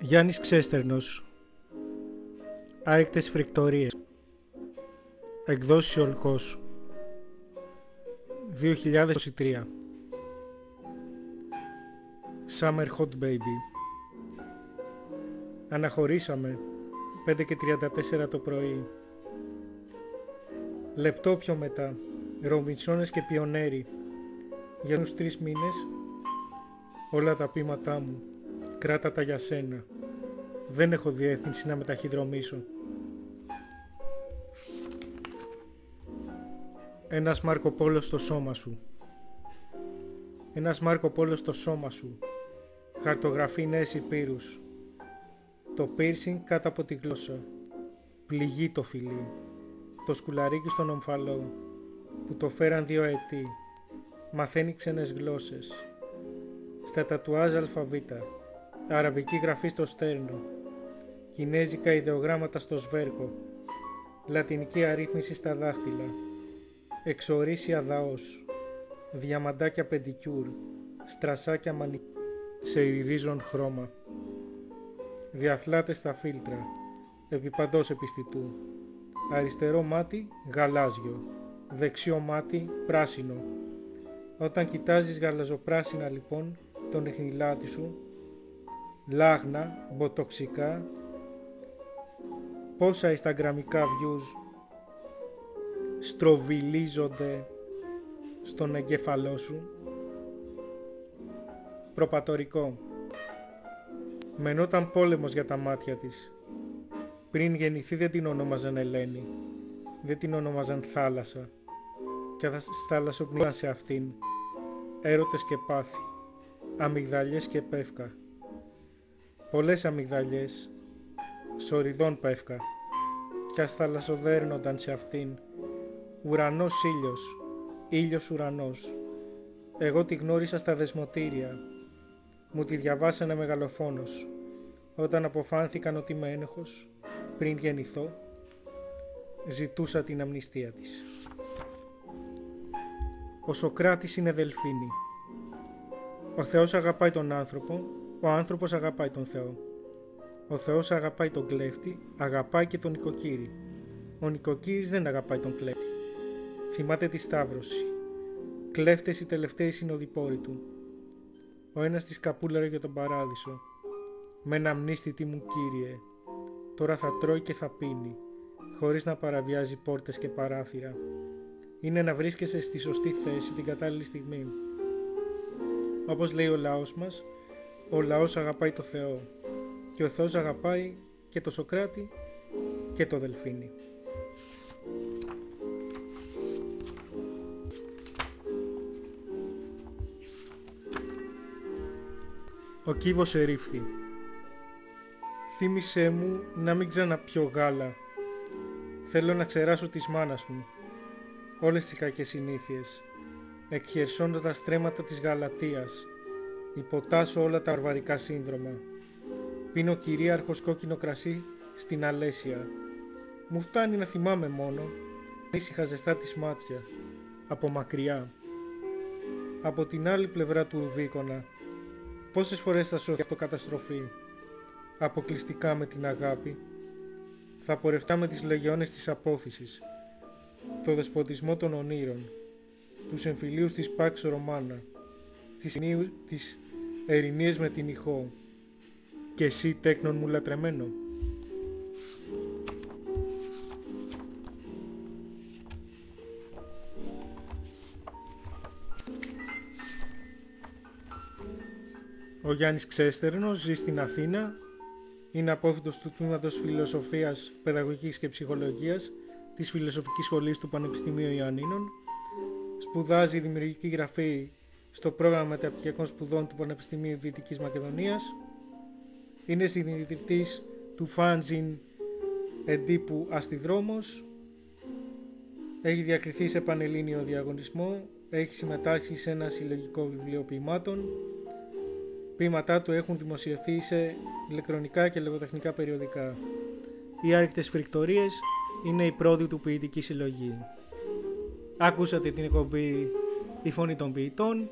Γιάννης Ξέστερνος Άρεκτες φρικτορίες Εκδόσεις Ολκός 2023 Summer Hot Baby. Αναχωρήσαμε 5 και 34 το πρωί. Λεπτό πιο μετά. Ρομπινσόνες και πιονέρι Για τους τρεις μήνες Όλα τα πείματά μου. Κράτα τα για σένα. Δεν έχω διεύθυνση να μεταχυδρομήσω. Ένας Μάρκο Πόλος στο σώμα σου. Ένας Μάρκο Πόλος στο σώμα σου. Χαρτογραφεί νέες υπήρους. Το πίρσινγκ κάτω από τη γλώσσα. Πληγεί το φιλί. Το σκουλαρίκι στον ομφαλό Που το φέραν δύο ετή. Μαθαίνει ξένες γλώσσες Στα τατουάζ αλφαβήτα. Αραβική γραφή στο στέρνο Κινέζικα ιδεογράμματα στο σβέρκο. Λατινική αρρύθμιση στα δάχτυλα. Εξορίσια δαός. Διαμαντάκια πεντικιούρ. Στρασάκια μανι... Σε ειριδίζον χρώμα. Διαφλάτες στα φίλτρα. Επιπαντός επιστητού. Αριστερό μάτι γαλάζιο. Δεξιό μάτι πράσινο. Όταν κοιτάζεις γαλαζοπράσινα λοιπόν τον εχνηλάτη σου Λάγνα, μποτοξικά Πόσα ισταγραμμικά views στροβιλίζονται στον εγκέφαλό σου. Προπατορικό. Μενόταν πόλεμος για τα μάτια της. Πριν γεννηθεί δεν την ονόμαζαν Ελένη. Δεν την ονόμαζαν θάλασσα. Και θα θάλασσοπνίγαν σε αυτήν. Έρωτες και πάθη. Αμυγδαλιές και πεύκα. Πολλές αμυγδαλιές. Σοριδών πεύκα. Κι ας θαλασσοδέρνονταν σε αυτήν Ουρανός ήλιος, ήλιος ουρανός. Εγώ τη γνώρισα στα δεσμοτήρια. Μου τη διαβάσανε μεγαλοφόνος. Όταν αποφάνθηκαν ότι είμαι ένοχος, πριν γεννηθώ, ζητούσα την αμνηστία της. Ο Σοκράτης είναι δελφίνη. Ο Θεός αγαπάει τον άνθρωπο, ο άνθρωπος αγαπάει τον Θεό. Ο Θεός αγαπάει τον κλέφτη, αγαπάει και τον νοικοκύρη. Ο νοικοκύρης δεν αγαπάει τον κλέφτη. Θυμάται τη Σταύρωση. Κλέφτες οι τελευταίοι συνοδοιπόροι του. Ο ένας της καπούλαρε για τον παράδεισο. Με ένα μνήστη μου κύριε. Τώρα θα τρώει και θα πίνει, χωρίς να παραβιάζει πόρτες και παράθυρα. Είναι να βρίσκεσαι στη σωστή θέση την κατάλληλη στιγμή. Όπως λέει ο λαός μας, ο λαός αγαπάει το Θεό και ο Θεός αγαπάει και το Σοκράτη και το Δελφίνι. Ο κύβος ερήφθη. Θύμησέ μου να μην ξαναπιω γάλα. Θέλω να ξεράσω της μάνας μου. Όλες τις κακές συνήθειες. Εκχερσώνω τα στρέμματα της Γαλατίας. Υποτάσω όλα τα αρβαρικά σύνδρομα. Πίνω κυρίαρχος κόκκινο κρασί στην Αλέσια. Μου φτάνει να θυμάμαι μόνο. Ήσυχα ζεστά της μάτια. Από μακριά. Από την άλλη πλευρά του Ρουβίκονα Πόσες φορές θα σώθει αυτοκαταστροφή, αποκλειστικά με την αγάπη, θα πορευτάμε τις λεγιώνες της απόθυσης, το δεσποτισμό των ονείρων, τους εμφυλίους της Πάξ Ρωμάνα, τις, τις ερηνίες με την ηχό, και εσύ τέκνον μου λατρεμένο. Ο Γιάννης Ξέστερνος ζει στην Αθήνα. Είναι απόφυτος του τμήματος Φιλοσοφίας, Παιδαγωγικής και Ψυχολογίας της Φιλοσοφικής Σχολής του Πανεπιστημίου Ιωαννίνων. Σπουδάζει δημιουργική γραφή στο πρόγραμμα μεταπτυχιακών σπουδών του Πανεπιστημίου Δυτικής Μακεδονίας. Είναι συνειδητής του φάντζιν εντύπου Αστιδρόμος. Έχει διακριθεί σε πανελλήνιο διαγωνισμό. Έχει συμμετάσχει σε ένα συλλογικό βιβλίο ποιημάτων ποίηματά του έχουν δημοσιευθεί σε ηλεκτρονικά και λογοτεχνικά περιοδικά. Οι άρρηκτες φρικτορίες είναι η πρώτη του ποιητική συλλογή. Άκουσατε την εκπομπή «Η Φωνή των Ποιητών»,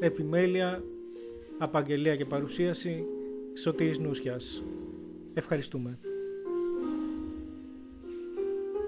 επιμέλεια Απαγγελία και παρουσίαση Σωτήρης Νούσιας. Ευχαριστούμε.